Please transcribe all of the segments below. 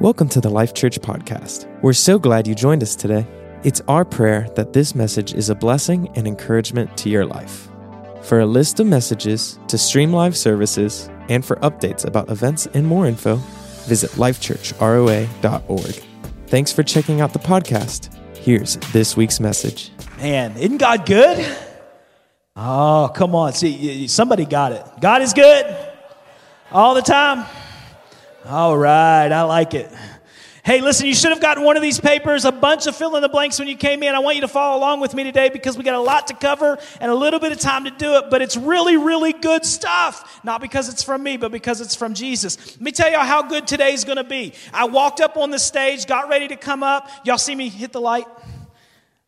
Welcome to the Life Church podcast. We're so glad you joined us today. It's our prayer that this message is a blessing and encouragement to your life. For a list of messages, to stream live services, and for updates about events and more info, visit lifechurchroa.org. Thanks for checking out the podcast. Here's this week's message. Man, isn't God good? Oh, come on. See, somebody got it. God is good all the time. All right, I like it. Hey, listen, you should have gotten one of these papers, a bunch of fill in the blanks when you came in. I want you to follow along with me today because we got a lot to cover and a little bit of time to do it, but it's really, really good stuff. Not because it's from me, but because it's from Jesus. Let me tell y'all how good today's gonna be. I walked up on the stage, got ready to come up. Y'all see me hit the light?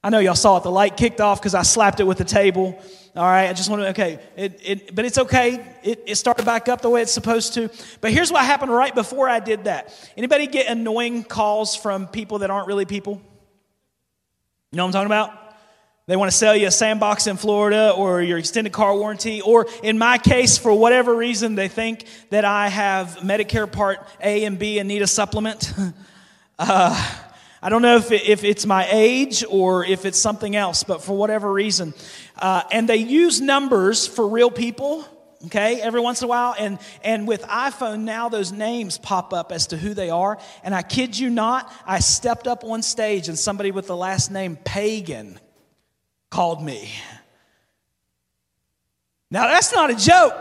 I know y'all saw it. The light kicked off because I slapped it with the table. All right, I just want to, okay, it, it, but it's okay. It, it started back up the way it's supposed to. But here's what happened right before I did that. Anybody get annoying calls from people that aren't really people? You know what I'm talking about? They want to sell you a sandbox in Florida or your extended car warranty, or in my case, for whatever reason, they think that I have Medicare Part A and B and need a supplement. uh, I don't know if, it, if it's my age or if it's something else, but for whatever reason. Uh, and they use numbers for real people, okay, every once in a while. And, and with iPhone now, those names pop up as to who they are. And I kid you not, I stepped up on stage and somebody with the last name Pagan called me. Now, that's not a joke.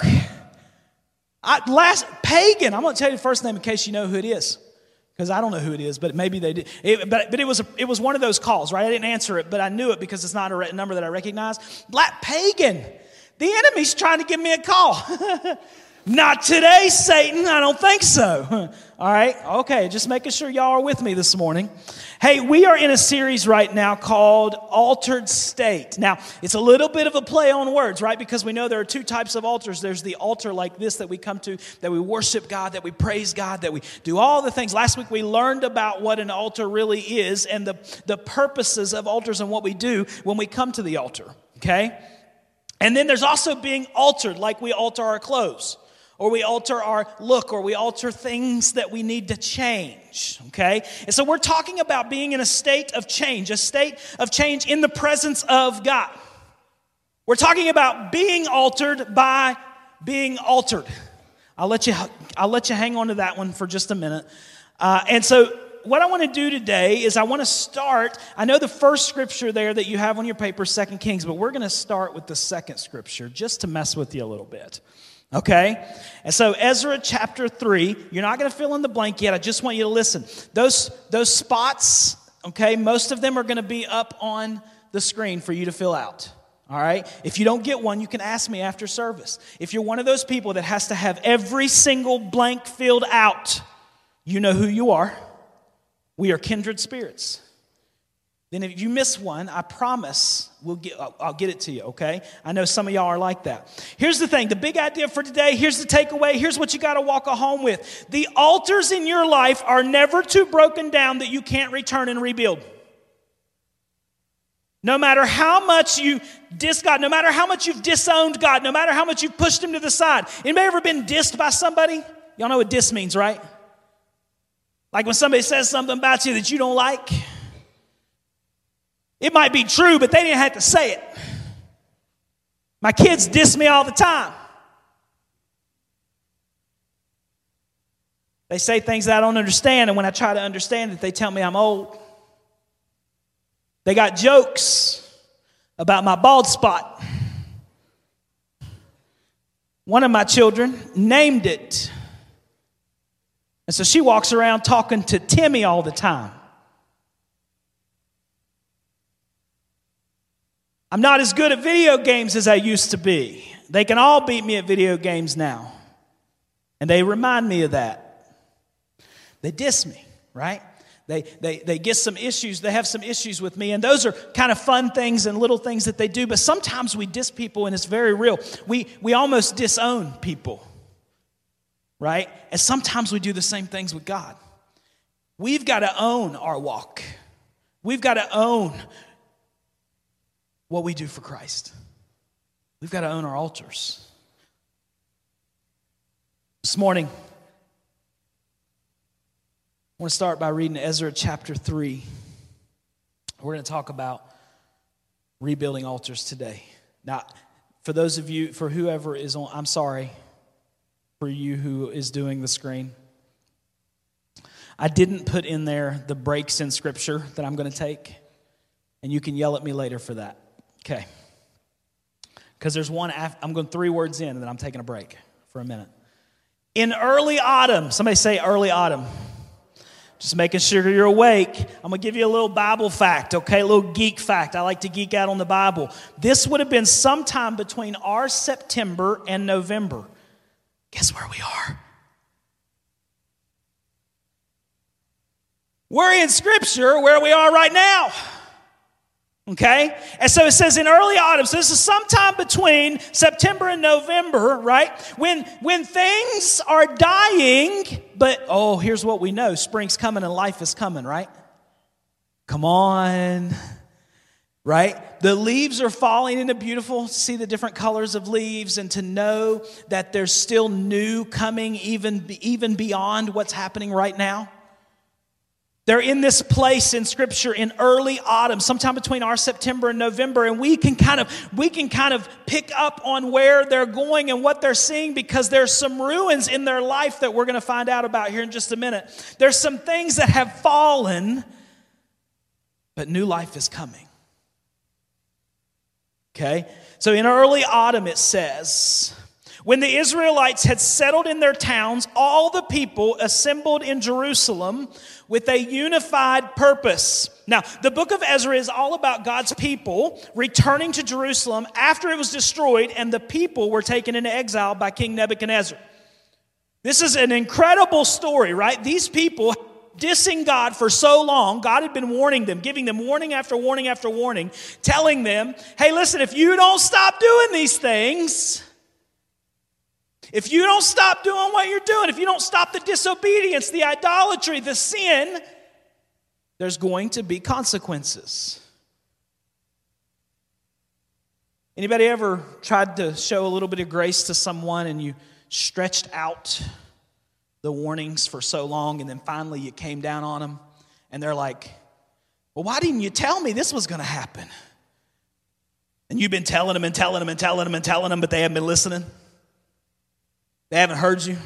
I, last Pagan, I'm going to tell you the first name in case you know who it is because I don't know who it is, but maybe they did. It, but but it, was a, it was one of those calls, right? I didn't answer it, but I knew it because it's not a number that I recognize. Black pagan. The enemy's trying to give me a call. not today, Satan. I don't think so. All right. Okay. Just making sure y'all are with me this morning. Hey, we are in a series right now called Altared State. Now, it's a little bit of a play on words, right? Because we know there are two types of altars. There's the altar like this that we come to, that we worship God, that we praise God, that we do all the things. Last week we learned about what an altar really is and the, the purposes of altars and what we do when we come to the altar, okay? And then there's also being altered, like we alter our clothes or we alter our look, or we alter things that we need to change, okay? And so we're talking about being in a state of change, a state of change in the presence of God. We're talking about being altered by being altered. I'll let you, I'll let you hang on to that one for just a minute. Uh, and so, what I want to do today is I want to start. I know the first scripture there that you have on your paper, Second Kings, but we're going to start with the second scripture just to mess with you a little bit. Okay? And so, Ezra chapter 3, you're not going to fill in the blank yet. I just want you to listen. Those, those spots, okay, most of them are going to be up on the screen for you to fill out. All right? If you don't get one, you can ask me after service. If you're one of those people that has to have every single blank filled out, you know who you are. We are kindred spirits then if you miss one, I promise we'll get, I'll get it to you, okay? I know some of y'all are like that. Here's the thing the big idea for today, here's the takeaway, here's what you got to walk home with. The altars in your life are never too broken down that you can't return and rebuild. No matter how much you diss God, no matter how much you've disowned God, no matter how much you've pushed Him to the side. Anybody ever been dissed by somebody? Y'all know what diss means, right? Like when somebody says something about you that you don't like. It might be true, but they didn't have to say it. My kids diss me all the time. They say things that I don't understand, and when I try to understand it, they tell me I'm old. They got jokes about my bald spot. One of my children named it. And so she walks around talking to Timmy all the time. I'm not as good at video games as I used to be. They can all beat me at video games now. And they remind me of that. They diss me, right? They, they, they get some issues, they have some issues with me, and those are kind of fun things and little things that they do, but sometimes we diss people and it's very real. We, we almost disown people, right? And sometimes we do the same things with God. We've got to own our walk. We've got to own what we do for Christ. We've got to own our altars. This morning, I want to start by reading Ezra chapter 3. We're going to talk about rebuilding altars today. Now, for those of you, for whoever is on, I'm sorry for you who is doing the screen. I didn't put in there the breaks in scripture that I'm going to take, and you can yell at me later for that. Okay. Because there's one, I'm going three words in, and then I'm taking a break for a minute. In early autumn, somebody say early autumn. Just making sure you're awake. I'm going to give you a little Bible fact, okay? A little geek fact. I like to geek out on the Bible. This would have been sometime between our September and November. Guess where we are? We're in Scripture where we are right now. Okay? And so it says in early autumn, so this is sometime between September and November, right? When when things are dying, but oh, here's what we know spring's coming and life is coming, right? Come on. Right? The leaves are falling into beautiful, see the different colors of leaves, and to know that there's still new coming even, even beyond what's happening right now. They're in this place in scripture in early autumn, sometime between our September and November, and we can kind of we can kind of pick up on where they're going and what they're seeing because there's some ruins in their life that we're going to find out about here in just a minute. There's some things that have fallen, but new life is coming. Okay? So in early autumn it says, when the Israelites had settled in their towns, all the people assembled in Jerusalem with a unified purpose. Now, the book of Ezra is all about God's people returning to Jerusalem after it was destroyed and the people were taken into exile by King Nebuchadnezzar. This is an incredible story, right? These people dissing God for so long, God had been warning them, giving them warning after warning after warning, telling them, hey, listen, if you don't stop doing these things, if you don't stop doing what you're doing, if you don't stop the disobedience, the idolatry, the sin, there's going to be consequences. Anybody ever tried to show a little bit of grace to someone and you stretched out the warnings for so long and then finally you came down on them and they're like, Well, why didn't you tell me this was going to happen? And you've been telling them and telling them and telling them and telling them, but they haven't been listening. They haven't heard you.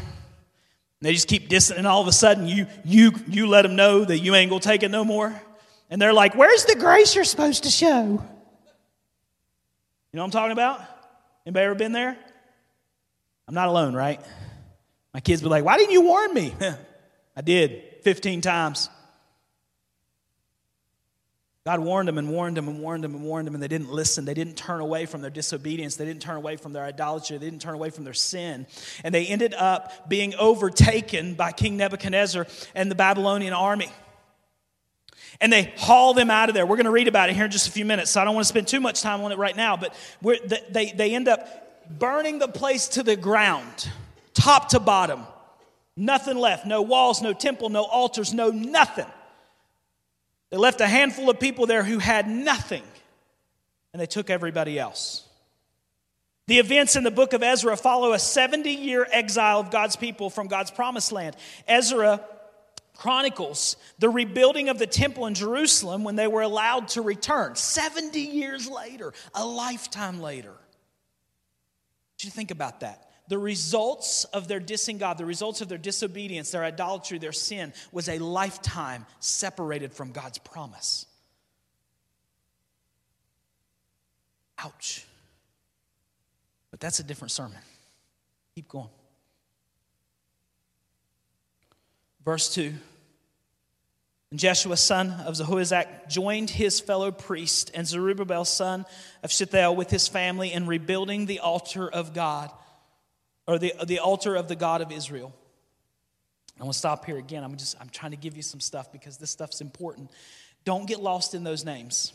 They just keep dissing, and all of a sudden you you you let them know that you ain't gonna take it no more. And they're like, Where's the grace you're supposed to show? You know what I'm talking about? Anybody ever been there? I'm not alone, right? My kids be like, Why didn't you warn me? I did 15 times. God warned them and warned them and warned them and warned them, and they didn't listen. They didn't turn away from their disobedience. They didn't turn away from their idolatry. They didn't turn away from their sin. And they ended up being overtaken by King Nebuchadnezzar and the Babylonian army. And they haul them out of there. We're going to read about it here in just a few minutes, so I don't want to spend too much time on it right now. But they, they end up burning the place to the ground, top to bottom. Nothing left. No walls, no temple, no altars, no nothing. They left a handful of people there who had nothing, and they took everybody else. The events in the book of Ezra follow a 70 year exile of God's people from God's promised land. Ezra chronicles the rebuilding of the temple in Jerusalem when they were allowed to return. 70 years later, a lifetime later. Did you think about that? The results of their dissing God, the results of their disobedience, their idolatry, their sin, was a lifetime separated from God's promise. Ouch. But that's a different sermon. Keep going. Verse 2. And Jeshua, son of Jehozadak, joined his fellow priest and Zerubbabel, son of Shealtiel, with his family in rebuilding the altar of God or the, the altar of the God of Israel. I'm gonna stop here again. I'm just I'm trying to give you some stuff because this stuff's important. Don't get lost in those names.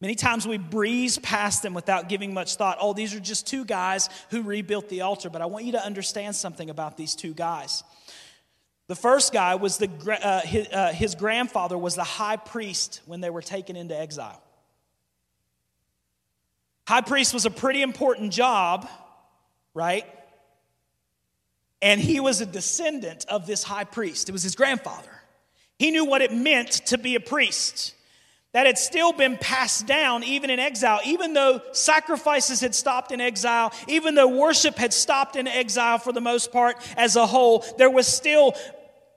Many times we breeze past them without giving much thought. Oh, these are just two guys who rebuilt the altar. But I want you to understand something about these two guys. The first guy was the, uh, his, uh, his grandfather was the high priest when they were taken into exile. High priest was a pretty important job, right? And he was a descendant of this high priest, it was his grandfather. He knew what it meant to be a priest that had still been passed down even in exile, even though sacrifices had stopped in exile, even though worship had stopped in exile for the most part as a whole, there was still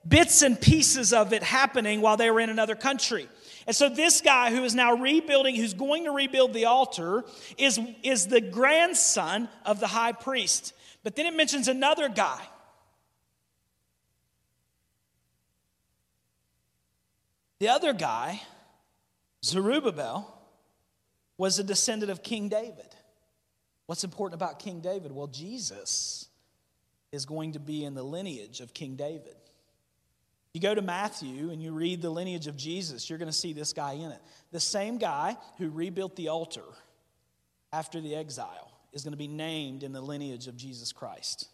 bits and pieces of it happening while they were in another country. And so this guy who is now rebuilding, who's going to rebuild the altar, is, is the grandson of the high priest. But then it mentions another guy. The other guy Zerubbabel was a descendant of King David. What's important about King David? Well, Jesus is going to be in the lineage of King David. You go to Matthew and you read the lineage of Jesus, you're going to see this guy in it. The same guy who rebuilt the altar after the exile is going to be named in the lineage of Jesus Christ.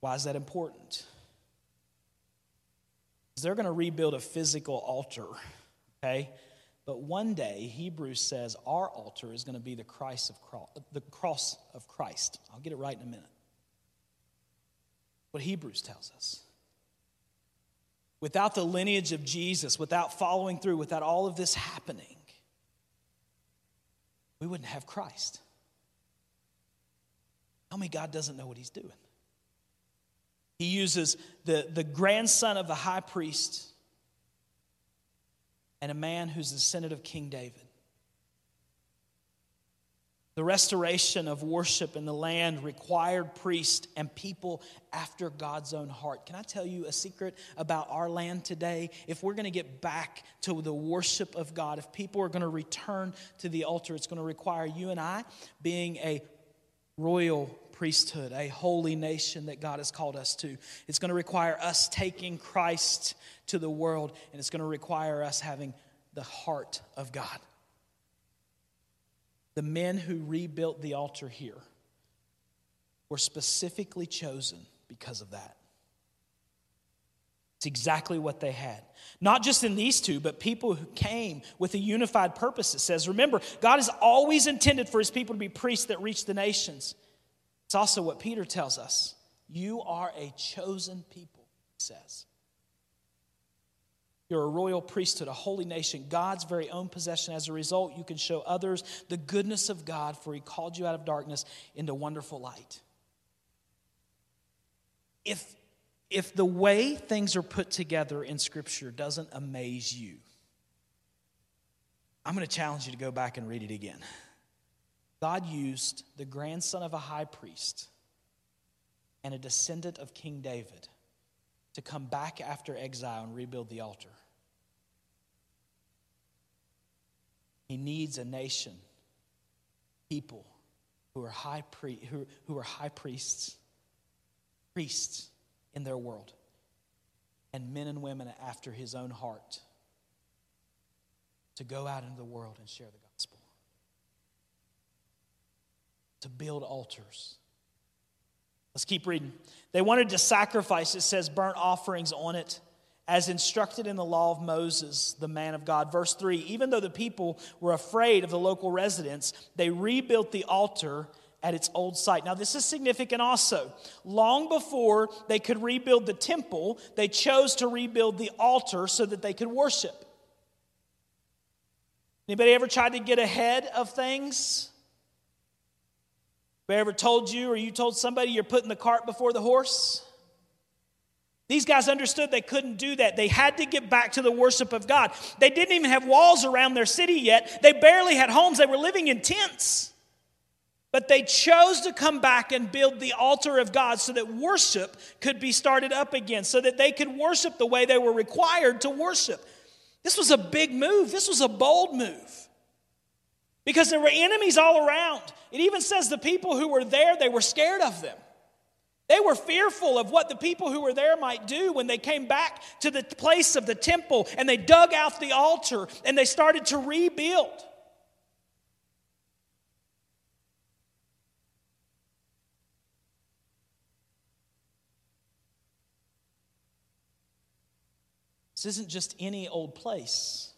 Why is that important? They're going to rebuild a physical altar Okay? But one day, Hebrews says our altar is going to be the, Christ of cross, the cross of Christ. I'll get it right in a minute. What Hebrews tells us. Without the lineage of Jesus, without following through, without all of this happening, we wouldn't have Christ. Tell me God doesn't know what he's doing. He uses the, the grandson of the high priest and a man who's the descendant of King David. The restoration of worship in the land required priests and people after God's own heart. Can I tell you a secret about our land today? If we're going to get back to the worship of God, if people are going to return to the altar, it's going to require you and I being a royal priesthood, a holy nation that God has called us to. It's going to require us taking Christ to the world, and it's going to require us having the heart of God. The men who rebuilt the altar here were specifically chosen because of that. It's exactly what they had. Not just in these two, but people who came with a unified purpose. It says, remember, God has always intended for his people to be priests that reach the nations. It's also what Peter tells us. You are a chosen people, he says. You're a royal priesthood, a holy nation, God's very own possession. As a result, you can show others the goodness of God, for He called you out of darkness into wonderful light. If, if the way things are put together in Scripture doesn't amaze you, I'm going to challenge you to go back and read it again. God used the grandson of a high priest and a descendant of King David to come back after exile and rebuild the altar. He needs a nation, people who are high, pri- who, who are high priests, priests in their world, and men and women after his own heart to go out into the world and share the gospel, to build altars. Let's keep reading. They wanted to sacrifice, it says, burnt offerings on it as instructed in the law of Moses, the man of God. Verse 3 Even though the people were afraid of the local residents, they rebuilt the altar at its old site. Now, this is significant also. Long before they could rebuild the temple, they chose to rebuild the altar so that they could worship. Anybody ever tried to get ahead of things? Ever told you or you told somebody you're putting the cart before the horse? These guys understood they couldn't do that. They had to get back to the worship of God. They didn't even have walls around their city yet, they barely had homes. They were living in tents. But they chose to come back and build the altar of God so that worship could be started up again, so that they could worship the way they were required to worship. This was a big move. This was a bold move. Because there were enemies all around. It even says the people who were there, they were scared of them. They were fearful of what the people who were there might do when they came back to the place of the temple and they dug out the altar and they started to rebuild. This isn't just any old place.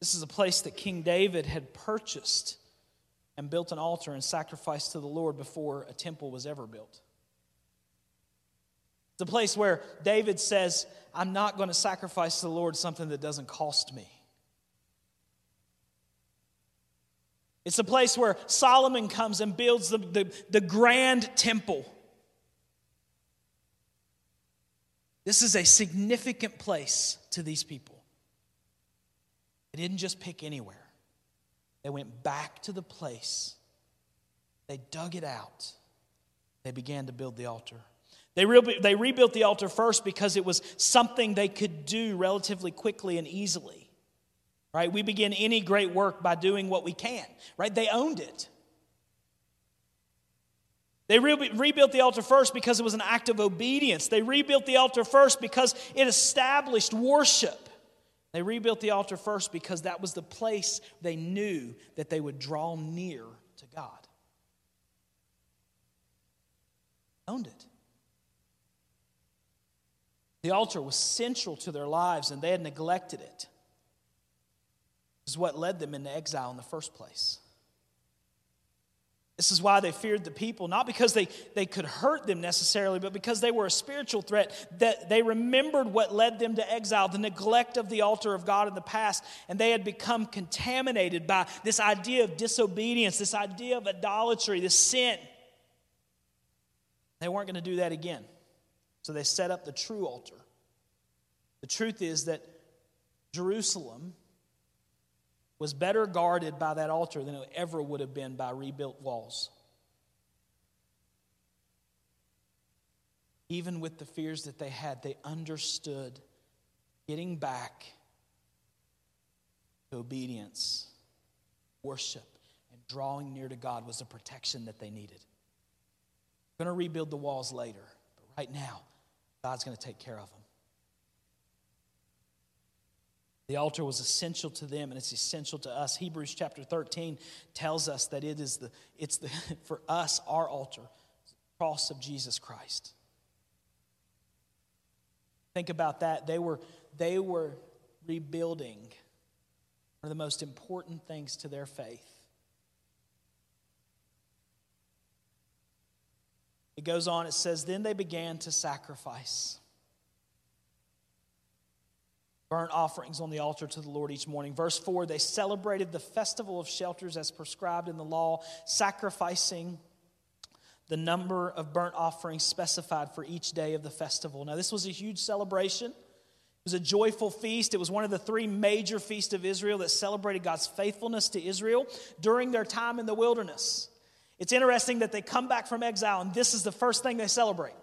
This is a place that King David had purchased and built an altar and sacrificed to the Lord before a temple was ever built. It's a place where David says, I'm not going to sacrifice to the Lord something that doesn't cost me. It's a place where Solomon comes and builds the, the, the grand temple. This is a significant place to these people. They didn't just pick anywhere, they went back to the place, they dug it out, they began to build the altar. They, re- they rebuilt the altar first because it was something they could do relatively quickly and easily. Right? We begin any great work by doing what we can. Right? They owned it. They re- rebuilt the altar first because it was an act of obedience. They rebuilt the altar first because it established worship. They rebuilt the altar first because that was the place they knew that they would draw near to God. Owned it. The altar was central to their lives and they had neglected it. This is what led them into exile in the first place. This is why they feared the people, not because they, they could hurt them necessarily, but because they were a spiritual threat. That they remembered what led them to exile, the neglect of the altar of God in the past, and they had become contaminated by this idea of disobedience, this idea of idolatry, this sin. They weren't going to do that again. So they set up the true altar. The truth is that Jerusalem was better guarded by that altar than it ever would have been by rebuilt walls. Even with the fears that they had, they understood getting back to obedience, worship, and drawing near to God was the protection that they needed. We're going to rebuild the walls later, but right now, God's going to take care of them. The altar was essential to them and it's essential to us. Hebrews chapter 13 tells us that it is the, it's the, for us, our altar, cross of Jesus Christ. Think about that. They were, they were rebuilding one of the most important things to their faith. It goes on, it says, Then they began to sacrifice burnt offerings on the altar to the Lord each morning. Verse 4 they celebrated the festival of shelters as prescribed in the law, sacrificing the number of burnt offerings specified for each day of the festival. Now, this was a huge celebration. It was a joyful feast. It was one of the three major feasts of Israel that celebrated God's faithfulness to Israel during their time in the wilderness. It's interesting that they come back from exile, and this is the first thing they celebrate.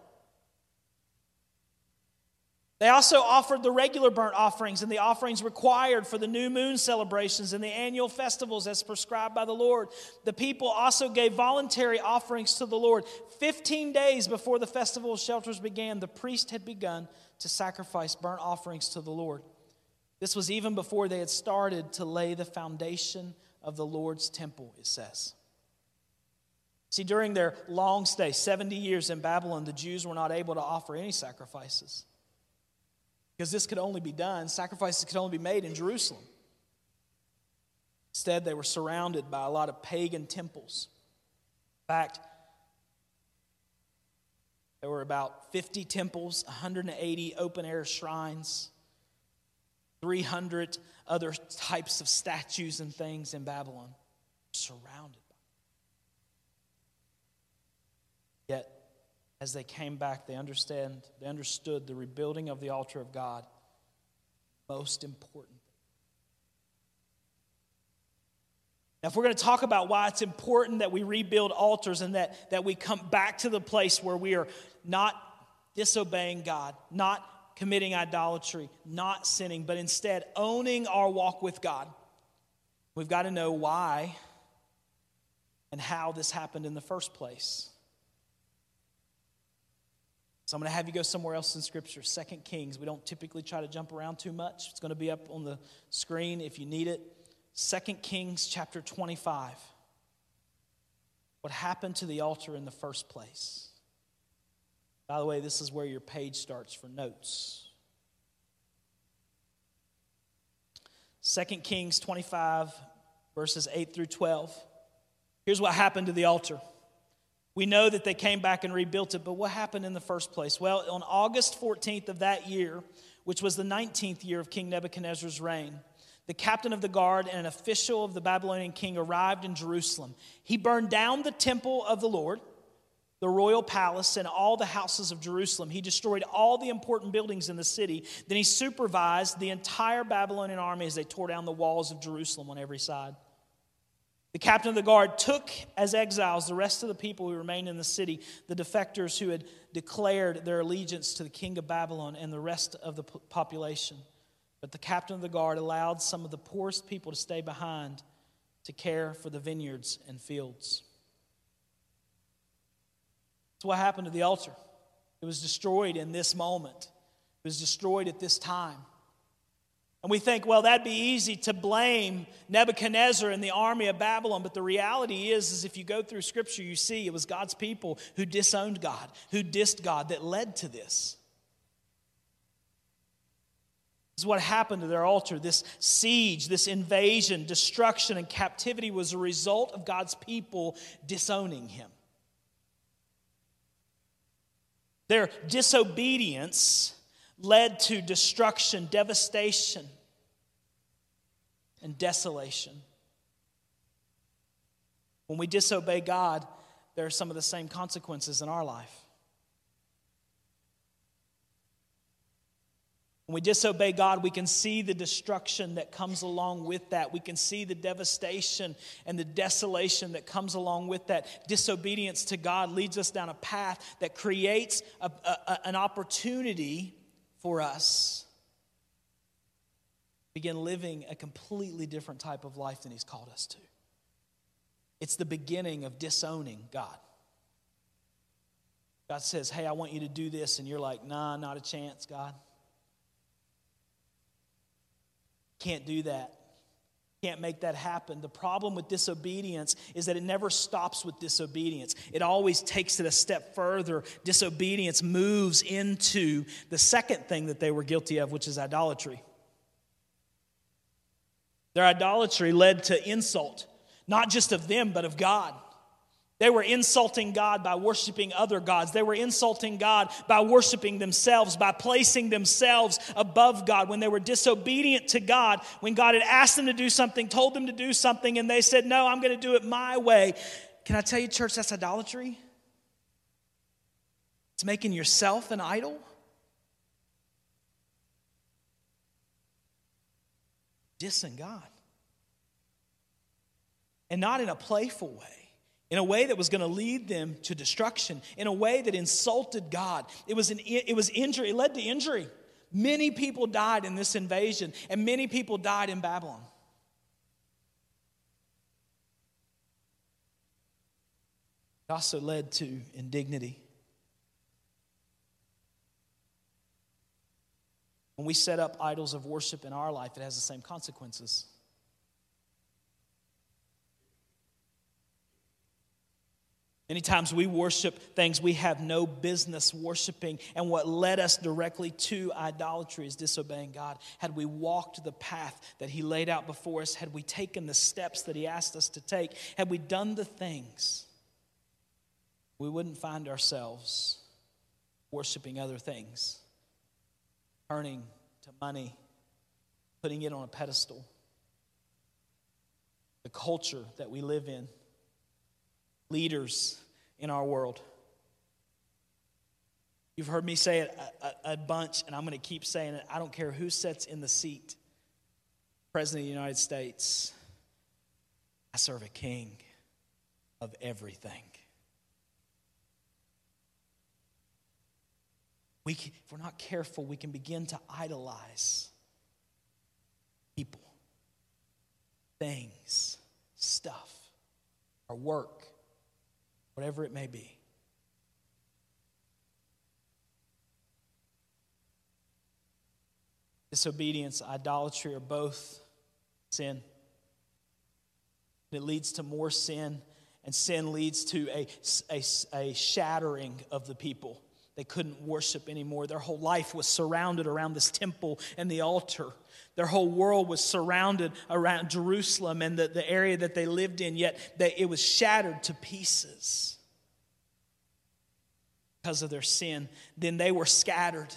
They also offered the regular burnt offerings and the offerings required for the new moon celebrations and the annual festivals as prescribed by the Lord. The people also gave voluntary offerings to the Lord. Fifteen days before the festival of shelters began, the priest had begun to sacrifice burnt offerings to the Lord. This was even before they had started to lay the foundation of the Lord's temple, it says. See, during their long stay, 70 years in Babylon, the Jews were not able to offer any sacrifices because this could only be done, sacrifices could only be made in Jerusalem. Instead, they were surrounded by a lot of pagan temples. In fact, there were about 50 temples, 180 open air shrines, 300 other types of statues and things in Babylon, surrounded by. Yet as they came back, they understand, they understood the rebuilding of the altar of God, most important. Now, if we're going to talk about why it's important that we rebuild altars and that, that we come back to the place where we are not disobeying God, not committing idolatry, not sinning, but instead owning our walk with God, we've got to know why and how this happened in the first place. So I'm going to have you go somewhere else in Scripture, Second Kings. We don't typically try to jump around too much. It's going to be up on the screen if you need it. Second Kings chapter 25. What happened to the altar in the first place? By the way, this is where your page starts for notes. 2 Kings 25, verses 8 through 12. Here's what happened to the altar. We know that they came back and rebuilt it, but what happened in the first place? Well, on August 14th of that year, which was the 19th year of King Nebuchadnezzar's reign, the captain of the guard and an official of the Babylonian king arrived in Jerusalem. He burned down the temple of the Lord, the royal palace, and all the houses of Jerusalem. He destroyed all the important buildings in the city. Then he supervised the entire Babylonian army as they tore down the walls of Jerusalem on every side. The captain of the guard took as exiles the rest of the people who remained in the city, the defectors who had declared their allegiance to the king of Babylon, and the rest of the population. But the captain of the guard allowed some of the poorest people to stay behind to care for the vineyards and fields. That's what happened to the altar. It was destroyed in this moment, it was destroyed at this time. And we think, well, that'd be easy to blame Nebuchadnezzar and the army of Babylon. But the reality is, is if you go through scripture, you see it was God's people who disowned God, who dissed God, that led to this. This is what happened to their altar. This siege, this invasion, destruction, and captivity was a result of God's people disowning him. Their disobedience led to destruction, devastation, and desolation. When we disobey God, there are some of the same consequences in our life. When we disobey God, we can see the destruction that comes along with that. We can see the devastation and the desolation that comes along with that. Disobedience to God leads us down a path that creates a, a, an opportunity for us begin living a completely different type of life than He's called us to. It's the beginning of disowning God. God says, Hey, I want you to do this, and you're like, Nah, not a chance, God. Can't do that can't make that happen. The problem with disobedience is that it never stops with disobedience. It always takes it a step further. Disobedience moves into the second thing that they were guilty of, which is idolatry. Their idolatry led to insult, not just of them, but of God. They were insulting God by worshiping other gods. They were insulting God by worshiping themselves, by placing themselves above God. When they were disobedient to God, when God had asked them to do something, told them to do something, and they said, No, I'm going to do it my way. Can I tell you, church, that's idolatry? It's making yourself an idol. Dissing God. And not in a playful way in a way that was going to lead them to destruction, in a way that insulted God. It was, an, it was injury, it led to injury. Many people died in this invasion, and many people died in Babylon. It also led to indignity. When we set up idols of worship in our life, it has the same consequences. Many times we worship things we have no business worshiping, and what led us directly to idolatry is disobeying God. Had we walked the path that He laid out before us, had we taken the steps that He asked us to take, had we done the things, we wouldn't find ourselves worshiping other things, turning to money, putting it on a pedestal. The culture that we live in leaders in our world. You've heard me say it a, a, bunch, and I'm going to keep saying it. I don't care who sits in the seat, President of the United States. I serve a king of everything. We can, if we're not careful, we can begin to idolize people, things, stuff, our work, whatever it may be. Disobedience, idolatry are both sin. It leads to more sin, and sin leads to a, a, a shattering of the people. they couldn't worship anymore. Their whole life was surrounded around this temple and the altar. Their whole world was surrounded around Jerusalem and the, the area that they lived in, yet they, it was shattered to pieces because of their sin. Then they were scattered.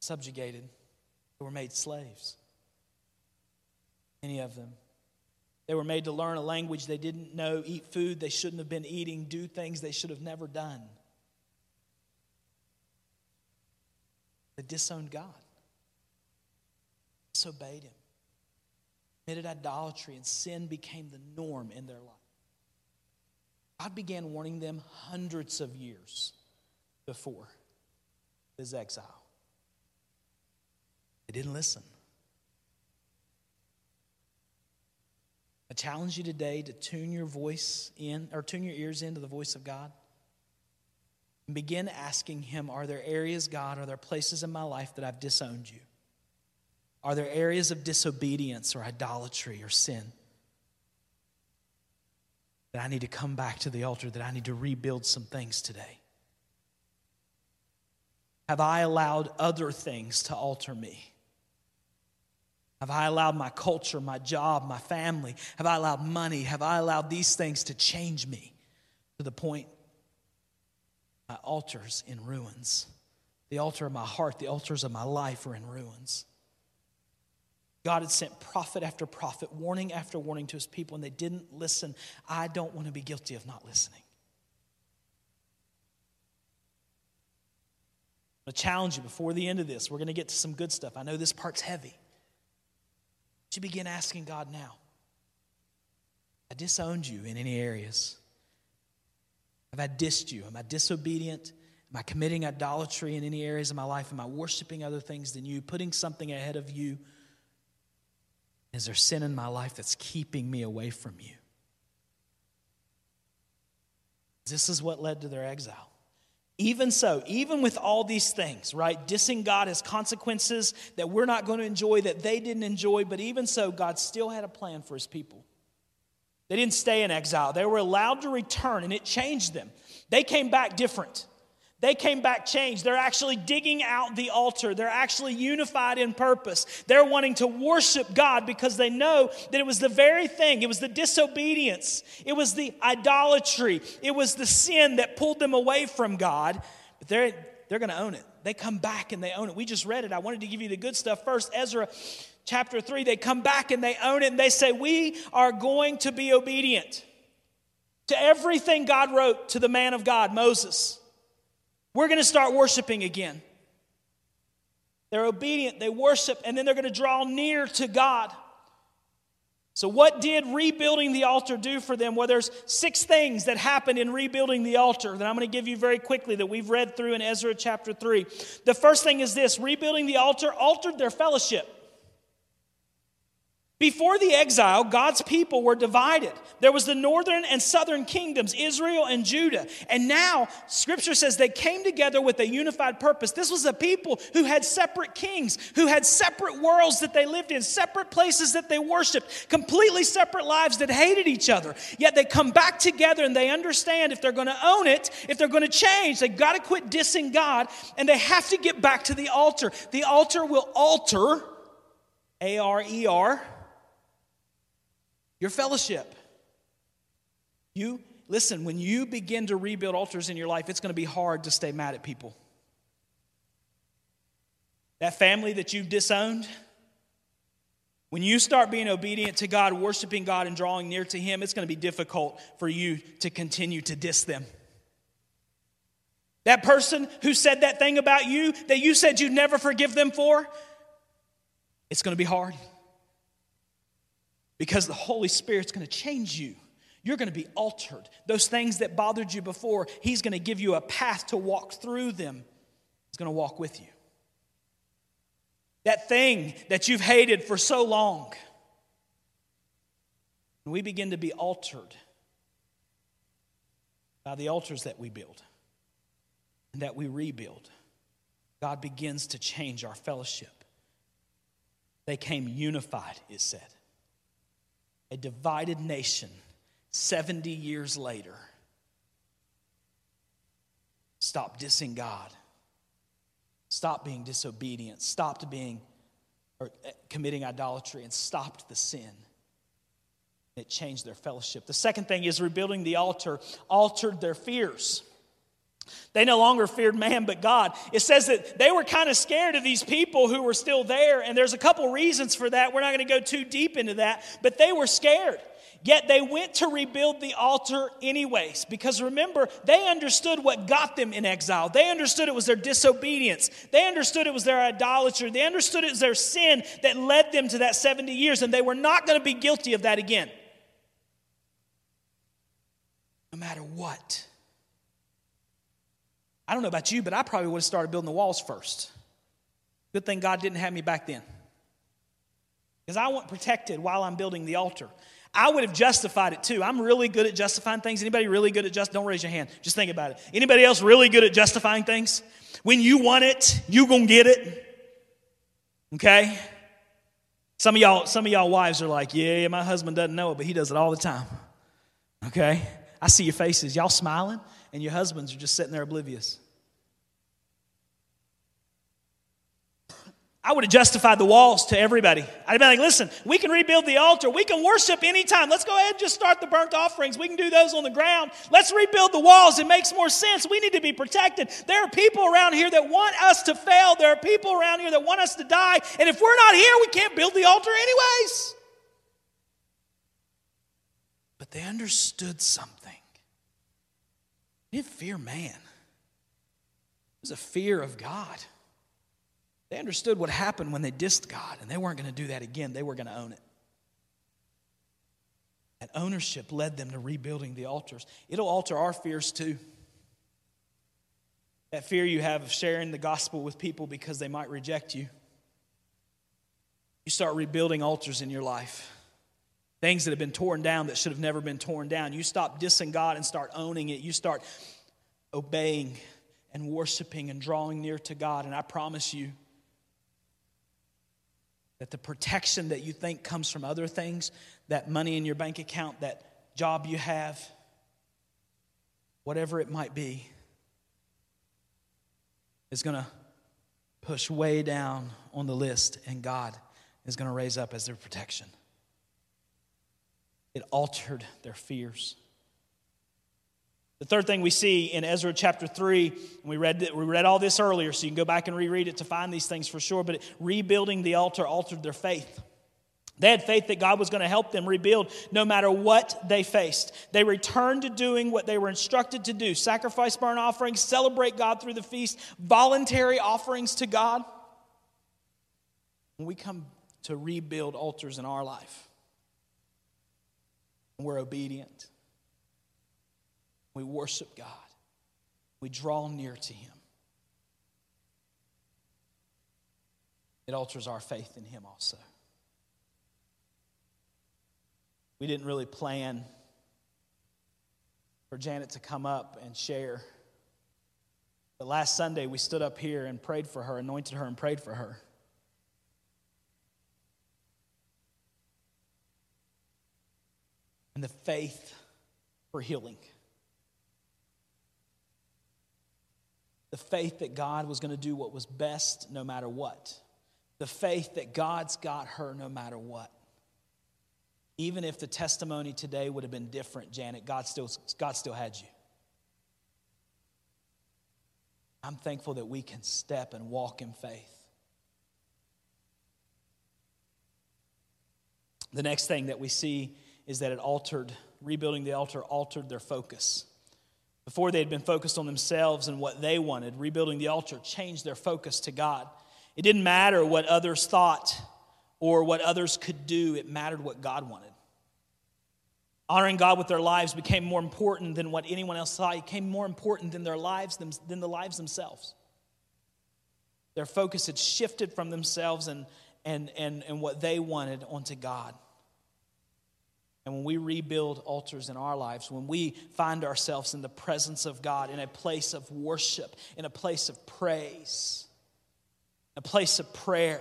Subjugated. They were made slaves. Many of them. They were made to learn a language they didn't know, eat food they shouldn't have been eating, do things they should have never done. They disowned God, disobeyed Him, committed idolatry, and sin became the norm in their life. God began warning them hundreds of years before his exile. They didn't listen. I challenge you today to tune your voice in, or tune your ears into the voice of God. And begin asking Him Are there areas, God, are there places in my life that I've disowned you? Are there areas of disobedience or idolatry or sin that I need to come back to the altar, that I need to rebuild some things today? Have I allowed other things to alter me? Have I allowed my culture, my job, my family? Have I allowed money? Have I allowed these things to change me to the point my altar's in ruins? The altar of my heart, the altars of my life are in ruins. God had sent prophet after prophet, warning after warning to his people, and they didn't listen. I don't want to be guilty of not listening. I'm going to challenge you before the end of this. We're going to get to some good stuff. I know this part's heavy you begin asking God now? I disowned you in any areas? Have I dissed you? Am I disobedient? Am I committing idolatry in any areas of my life? Am I worshiping other things than you, putting something ahead of you? Is there sin in my life that's keeping me away from you? This is what led to their exile. Even so, even with all these things, right? Dissing God has consequences that we're not going to enjoy, that they didn't enjoy, but even so, God still had a plan for his people. They didn't stay in exile, they were allowed to return, and it changed them. They came back different. They came back changed. They're actually digging out the altar. They're actually unified in purpose. They're wanting to worship God because they know that it was the very thing. It was the disobedience. It was the idolatry. It was the sin that pulled them away from God. But they're, they're going to own it. They come back and they own it. We just read it. I wanted to give you the good stuff first. Ezra chapter 3, they come back and they own it and they say, We are going to be obedient to everything God wrote to the man of God, Moses. We're going to start worshiping again. They're obedient, they worship, and then they're going to draw near to God. So, what did rebuilding the altar do for them? Well, there's six things that happened in rebuilding the altar that I'm going to give you very quickly that we've read through in Ezra chapter 3. The first thing is this rebuilding the altar altered their fellowship. Before the exile, God's people were divided. There was the northern and southern kingdoms, Israel and Judah. And now, scripture says they came together with a unified purpose. This was a people who had separate kings, who had separate worlds that they lived in, separate places that they worshiped, completely separate lives that hated each other. Yet they come back together and they understand if they're going to own it, if they're going to change, they've got to quit dissing God and they have to get back to the altar. The altar will alter, A R E R your fellowship. You, listen, when you begin to rebuild altars in your life, it's going to be hard to stay mad at people. That family that you've disowned, when you start being obedient to God, worshiping God, and drawing near to Him, it's going to be difficult for you to continue to diss them. That person who said that thing about you that you said you'd never forgive them for, it's going to be hard because the Holy Spirit's going to change you. You're going to be altered. Those things that bothered you before, He's going to give you a path to walk through them. He's going to walk with you. That thing that you've hated for so long, when we begin to be altered by the altars that we build and that we rebuild, God begins to change our fellowship. They came unified, it said. A divided nation 70 years later stop dissing God, stop being disobedient, stopped being or eh, committing idolatry, and stopped the sin. It changed their fellowship. The second thing is rebuilding the altar altered their fears. They no longer feared man but God. It says that they were kind of scared of these people who were still there, and there's a couple reasons for that. We're not going to go too deep into that, but they were scared. Yet they went to rebuild the altar anyways, because remember, they understood what got them in exile. They understood it was their disobedience. They understood it was their idolatry. They understood it was their sin that led them to that 70 years, and they were not going to be guilty of that again. No matter what. I don't know about you, but I probably would have started building the walls first. Good thing God didn't have me back then. Because I want protected while I'm building the altar. I would have justified it too. I'm really good at justifying things. Anybody really good at just don't raise your hand. Just think about it. Anybody else really good at justifying things? When you want it, you gonna get it. Okay? Some of y'all, some of y'all wives are like, yeah, yeah, my husband doesn't know it, but he does it all the time. Okay? I see your faces. Y'all smiling and your husbands are just sitting there oblivious. I would have justified the walls to everybody. I'd be like, listen, we can rebuild the altar. We can worship anytime. Let's go ahead and just start the burnt offerings. We can do those on the ground. Let's rebuild the walls. It makes more sense. We need to be protected. There are people around here that want us to fail. There are people around here that want us to die. And if we're not here, we can't build the altar anyways. But they understood something. Didn't fear man, it was a fear of God. They understood what happened when they dissed God, and they weren't going to do that again. They were going to own it. That ownership led them to rebuilding the altars. It'll alter our fears too. That fear you have of sharing the gospel with people because they might reject you. You start rebuilding altars in your life things that have been torn down that should have never been torn down. You stop dissing God and start owning it. You start obeying and worshiping and drawing near to God. And I promise you that the protection that you think comes from other things, that money in your bank account, that job you have, whatever it might be, is going to push way down on the list, and God is going to raise up as their protection. It altered their fears. The third thing we see in Ezra chapter 3, and we read, we read all this earlier, so you can go back and reread it to find these things for sure, but rebuilding the altar altered their faith. They had faith that God was going to help them rebuild no matter what they faced. They returned to doing what they were instructed to do sacrifice burnt offerings, celebrate God through the feast, voluntary offerings to God. When we come to rebuild altars in our life, we're obedient. We worship God. We draw near to Him. It alters our faith in Him also. We didn't really plan for Janet to come up and share. But last Sunday, we stood up here and prayed for her, anointed her, and prayed for her. And the faith for healing. The faith that God was going to do what was best no matter what. The faith that God's got her no matter what. Even if the testimony today would have been different, Janet, God still, God still had you. I'm thankful that we can step and walk in faith. The next thing that we see is that it altered, rebuilding the altar altered their focus. Before they had been focused on themselves and what they wanted, rebuilding the altar changed their focus to God. It didn't matter what others thought or what others could do, it mattered what God wanted. Honoring God with their lives became more important than what anyone else thought. It became more important than their lives than the lives themselves. Their focus had shifted from themselves and, and, and, and what they wanted onto God. And when we rebuild altars in our lives, when we find ourselves in the presence of God, in a place of worship, in a place of praise, a place of prayer,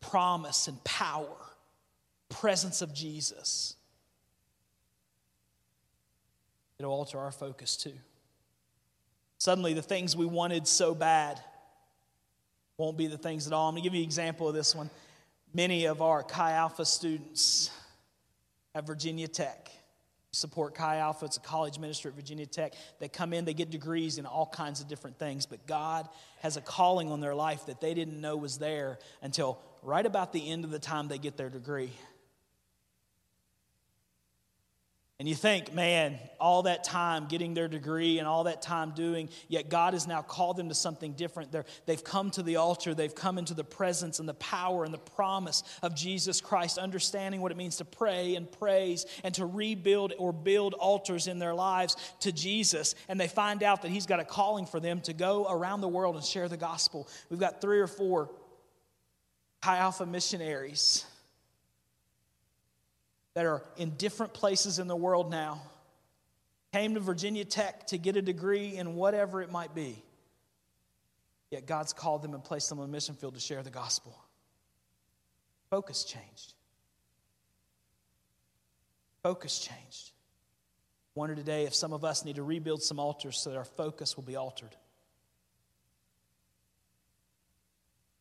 promise, and power, presence of Jesus, it'll alter our focus too. Suddenly, the things we wanted so bad won't be the things at all. I'm going to give you an example of this one. Many of our Chi Alpha students at Virginia Tech support Chi Alpha. It's a college ministry at Virginia Tech. They come in, they get degrees in all kinds of different things, but God has a calling on their life that they didn't know was there until right about the end of the time they get their degree. And you think, man, all that time getting their degree and all that time doing, yet God has now called them to something different. they they've come to the altar, they've come into the presence and the power and the promise of Jesus Christ, understanding what it means to pray and praise and to rebuild or build altars in their lives to Jesus. And they find out that He's got a calling for them to go around the world and share the gospel. We've got three or four Chi Alpha missionaries that are in different places in the world now came to Virginia Tech to get a degree in whatever it might be. Yet God's called them and placed them on the mission field to share the gospel. Focus changed. Focus changed. Wonder today if some of us need to rebuild some altars so that our focus will be altered.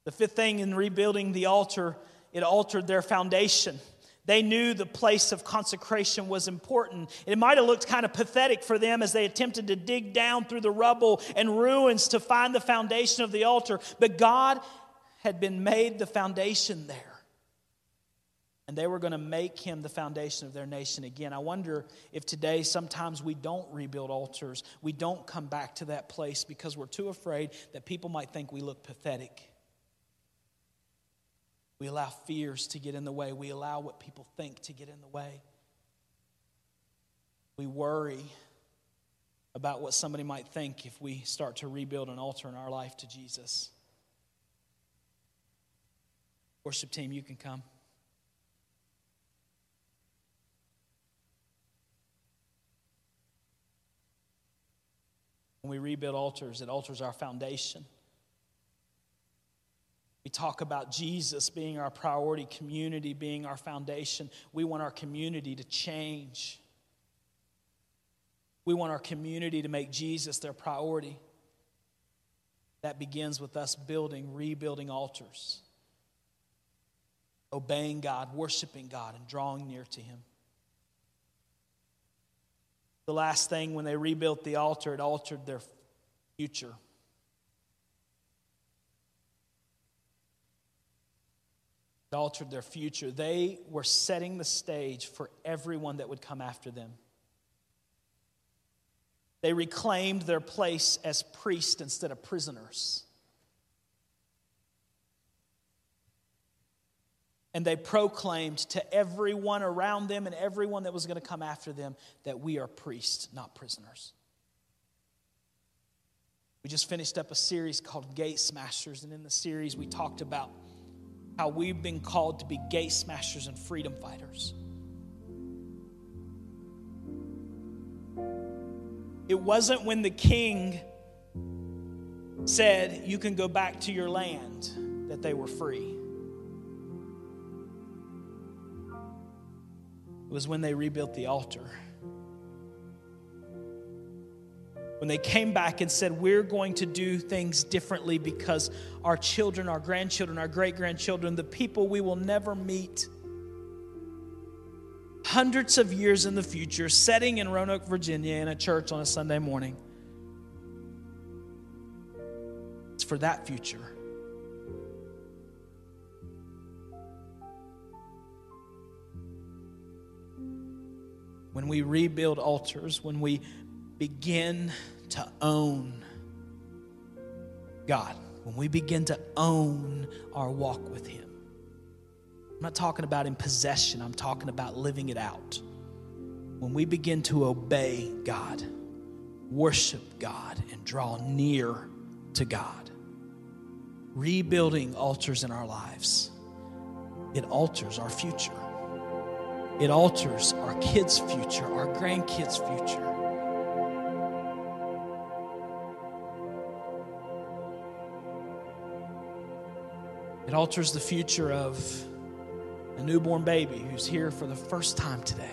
The fifth thing in rebuilding the altar, it altered their foundation. They knew the place of consecration was important. It might have looked kind of pathetic for them as they attempted to dig down through the rubble and ruins to find the foundation of the altar, but God had been made the foundation there. And they were going to make him the foundation of their nation again. I wonder if today sometimes we don't rebuild altars. We don't come back to that place because we're too afraid that people might think we look pathetic. We allow fears to get in the way. We allow what people think to get in the way. We worry about what somebody might think if we start to rebuild an altar in our life to Jesus. Worship team, you can come. When we rebuild altars, it alters our foundation. We talk about Jesus being our priority, community being our foundation. We want our community to change. We want our community to make Jesus their priority. That begins with us building, rebuilding altars, obeying God, worshiping God, and drawing near to Him. The last thing, when they rebuilt the altar, it altered their future. Altered their future. They were setting the stage for everyone that would come after them. They reclaimed their place as priests instead of prisoners. And they proclaimed to everyone around them and everyone that was going to come after them that we are priests, not prisoners. We just finished up a series called Gate Smashers, and in the series we talked about how we've been called to be gate smashers and freedom fighters. It wasn't when the king said, You can go back to your land, that they were free. It was when they rebuilt the altar. When they came back and said, We're going to do things differently because our children, our grandchildren, our great grandchildren, the people we will never meet hundreds of years in the future, sitting in Roanoke, Virginia, in a church on a Sunday morning. It's for that future. When we rebuild altars, when we begin to own God, when we begin to own our walk with Him, I'm not talking about in possession, I'm talking about living it out. When we begin to obey God, worship God, and draw near to God, rebuilding altars in our lives, it alters our future. It alters our kids' future, our grandkids' future. It alters the future of a newborn baby who's here for the first time today.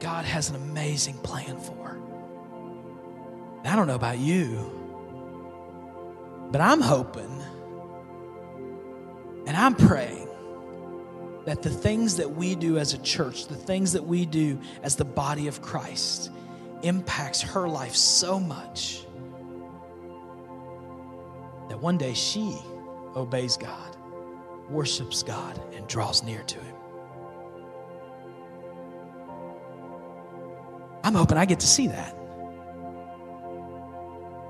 God has an amazing plan for. I don't know about you, but I'm hoping and I'm praying that the things that we do as a church, the things that we do as the body of Christ, impacts her life so much that one day she obeys God, worships God, and draws near to Him. I'm hoping I get to see that.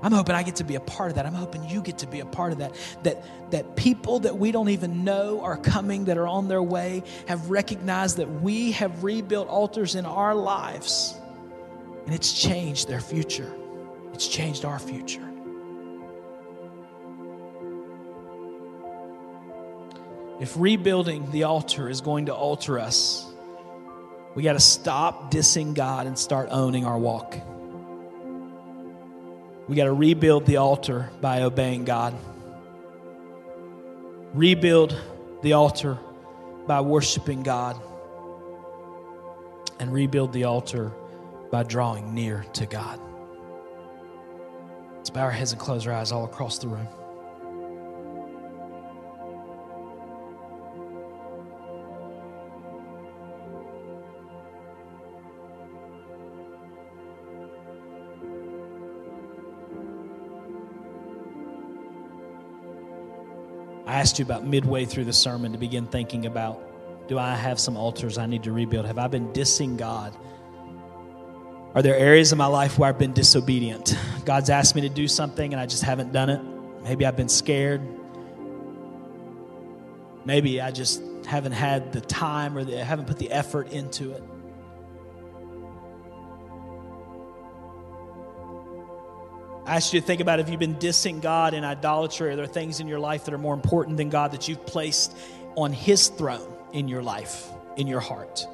I'm hoping I get to be a part of that. I'm hoping you get to be a part of that. That, that people that we don't even know are coming, that are on their way, have recognized that we have rebuilt altars in our lives and it's changed their future. It's changed our future. If rebuilding the altar is going to alter us, we got to stop dissing God and start owning our walk. We got to rebuild the altar by obeying God. Rebuild the altar by worshiping God. And rebuild the altar by drawing near to God. Let's bow our heads and close our eyes all across the room. I asked you about midway through the sermon to begin thinking about do I have some altars I need to rebuild? Have I been dissing God? Are there areas of my life where I've been disobedient? God's asked me to do something and I just haven't done it. Maybe I've been scared. Maybe I just haven't had the time or the, haven't put the effort into it. I ask you to think about if you've been dissing God in idolatry, are there things in your life that are more important than God that you've placed on His throne in your life, in your heart?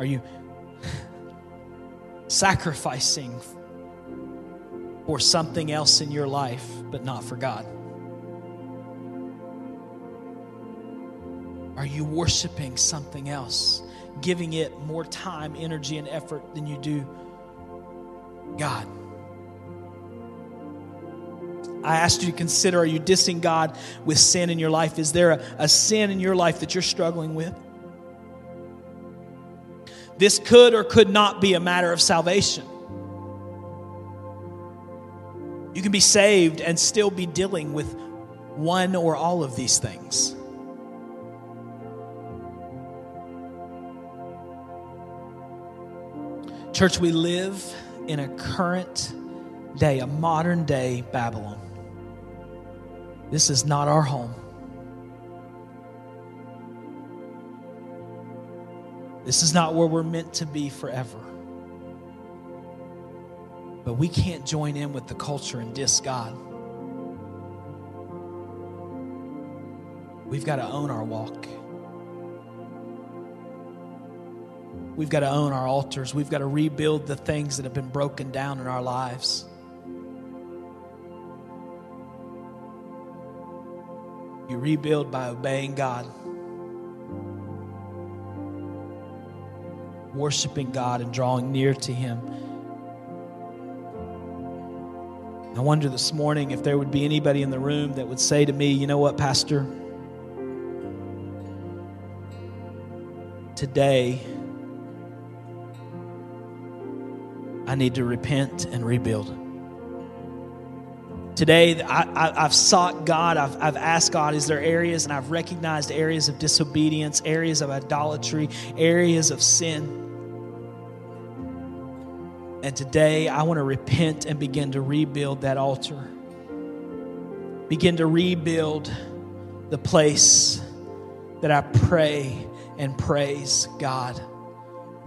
Are you sacrificing for something else in your life, but not for God? Are you worshiping something else, giving it more time, energy, and effort than you do God? I asked you to consider are you dissing God with sin in your life? Is there a, a sin in your life that you're struggling with? This could or could not be a matter of salvation. You can be saved and still be dealing with one or all of these things. Church, we live in a current day, a modern day Babylon. This is not our home. This is not where we're meant to be forever. But we can't join in with the culture and diss God. We've got to own our walk. We've got to own our altars. We've got to rebuild the things that have been broken down in our lives. You rebuild by obeying God. Worshiping God and drawing near to Him. I wonder this morning if there would be anybody in the room that would say to me, you know what, Pastor? Today, I need to repent and rebuild. Today, I, have sought God. I've, I've asked God, is there areas, and I've recognized areas of disobedience, areas of idolatry, areas of sin. And today, I want to repent and begin to rebuild that altar. Begin to rebuild the place that I pray and praise God.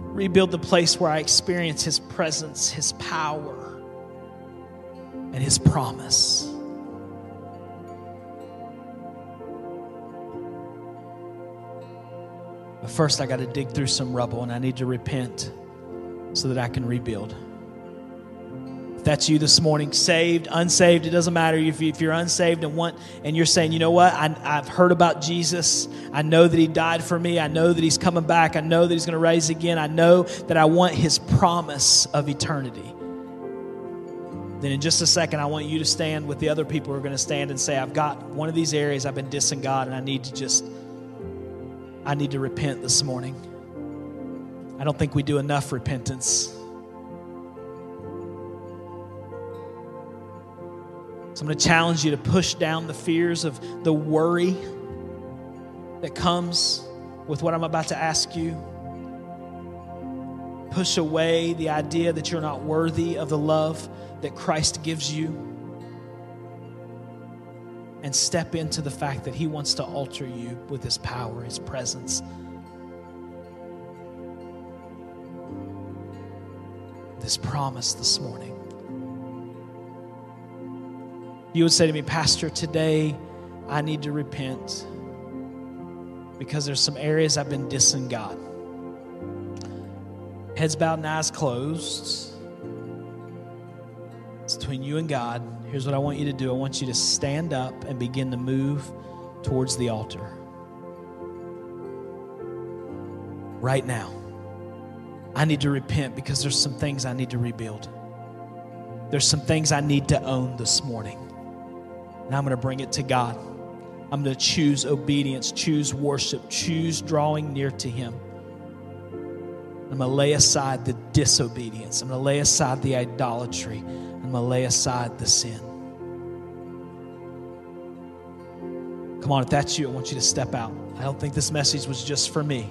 Rebuild the place where I experience His presence, His power and His promise. But first, I got to dig through some rubble and I need to repent so that I can rebuild. If that's you this morning, saved, unsaved, it doesn't matter if, you, you're unsaved and want and you're saying, you know what, I, I've heard about Jesus. I know that He died for me. I know that He's coming back. I know that He's going to rise again. I know that I want His promise of eternity. Then in just a second, I want you to stand with the other people who are going to stand and say, I've got one of these areas I've been dissing God, and I need to just, I need to repent this morning. I don't think we do enough repentance. So I'm going to challenge you to push down the fears of the worry that comes with what I'm about to ask you. Push away the idea that you're not worthy of the love that Christ gives you. And step into the fact that He wants to alter you with His power, His presence. This promise this morning you would say to me, Pastor, today I need to repent because there's some areas I've been dissing God. Heads bowed and eyes closed. It's between you and God. Here's what I want you to do I want you to stand up and begin to move towards the altar. Right now. I need to repent because there's some things I need to rebuild. There's some things I need to own this morning and I'm going to bring it to God. I'm going to choose obedience, choose worship, choose drawing near to Him. I'm going to lay aside the disobedience. I'm going to lay aside the idolatry. I'm going to lay aside the sin. Come on, if that's you, I want you to step out. I don't think this message was just for me.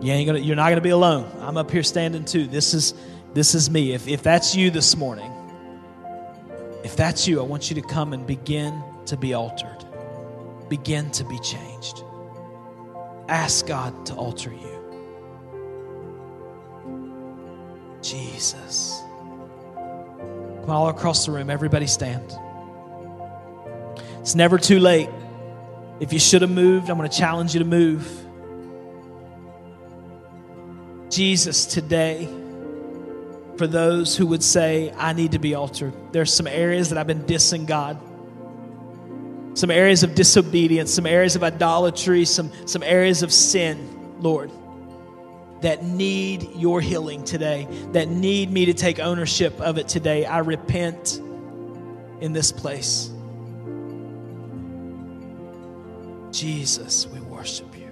You ain't gonna, you're not going to be alone. I'm up here standing too. This is this is me. If, if that's you this morning, if that's you, I want you to come and begin to be altered, begin to be changed. Ask God to alter you. Jesus. Come all across the room, everybody stand. It's never too late. If you should have moved, I'm going to challenge you to move. Jesus, today for those who would say, I need to be altered. There's some areas that I've been dissing God, some areas of disobedience, some areas of idolatry, some, some areas of sin, Lord, that need your healing today, that need me to take ownership of it today. I repent in this place. Jesus, we worship you.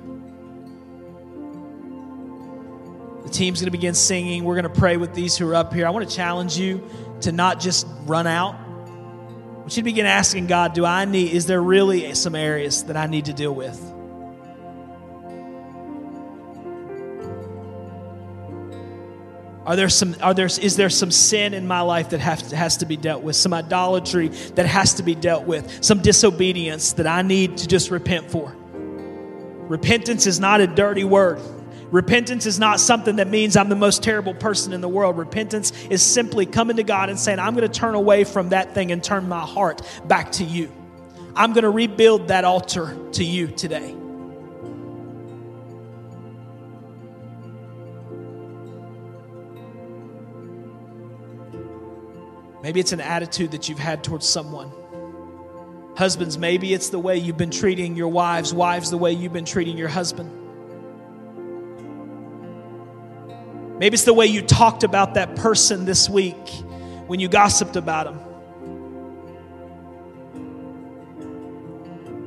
The team's going to begin singing. We're going to pray with these who are up here. I want to challenge you to not just run out. Want you to begin asking God, do I need, is there really some areas that I need to deal with? Are there some, are there, is there some sin in my life that has has to be dealt with? Some idolatry that has to be dealt with? Some disobedience that I need to just repent for? Repentance is not a dirty word. Repentance is not something that means I'm the most terrible person in the world. Repentance is simply coming to God and saying, I'm going to turn away from that thing and turn my heart back to you. I'm going to rebuild that altar to you today. Maybe it's an attitude that you've had towards someone. Husbands, maybe it's the way you've been treating your wives. Wives, the way you've been treating your husband. Maybe it's the way you talked about that person this week when you gossiped about them.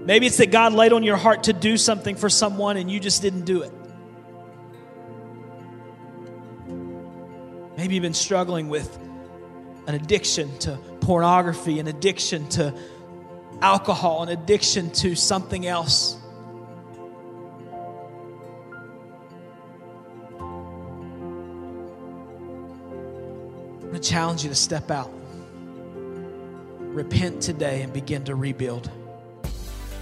Maybe it's that God laid on your heart to do something for someone and you just didn't do it. Maybe you've been struggling with an addiction to pornography, an addiction to alcohol, an addiction to something else. To challenge you to step out. Repent today and begin to rebuild.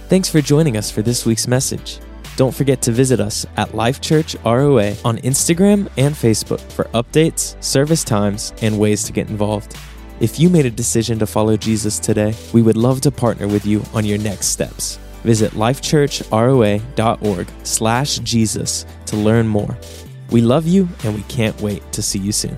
Thanks for joining us for this week's message. Don't forget to visit us at Life Church ROA on Instagram and Facebook for updates, service times, and ways to get involved. If you made a decision to follow Jesus today, we would love to partner with you on your next steps. Visit lifechurchroa.org slash Jesus to learn more. We love you and we can't wait to see you soon.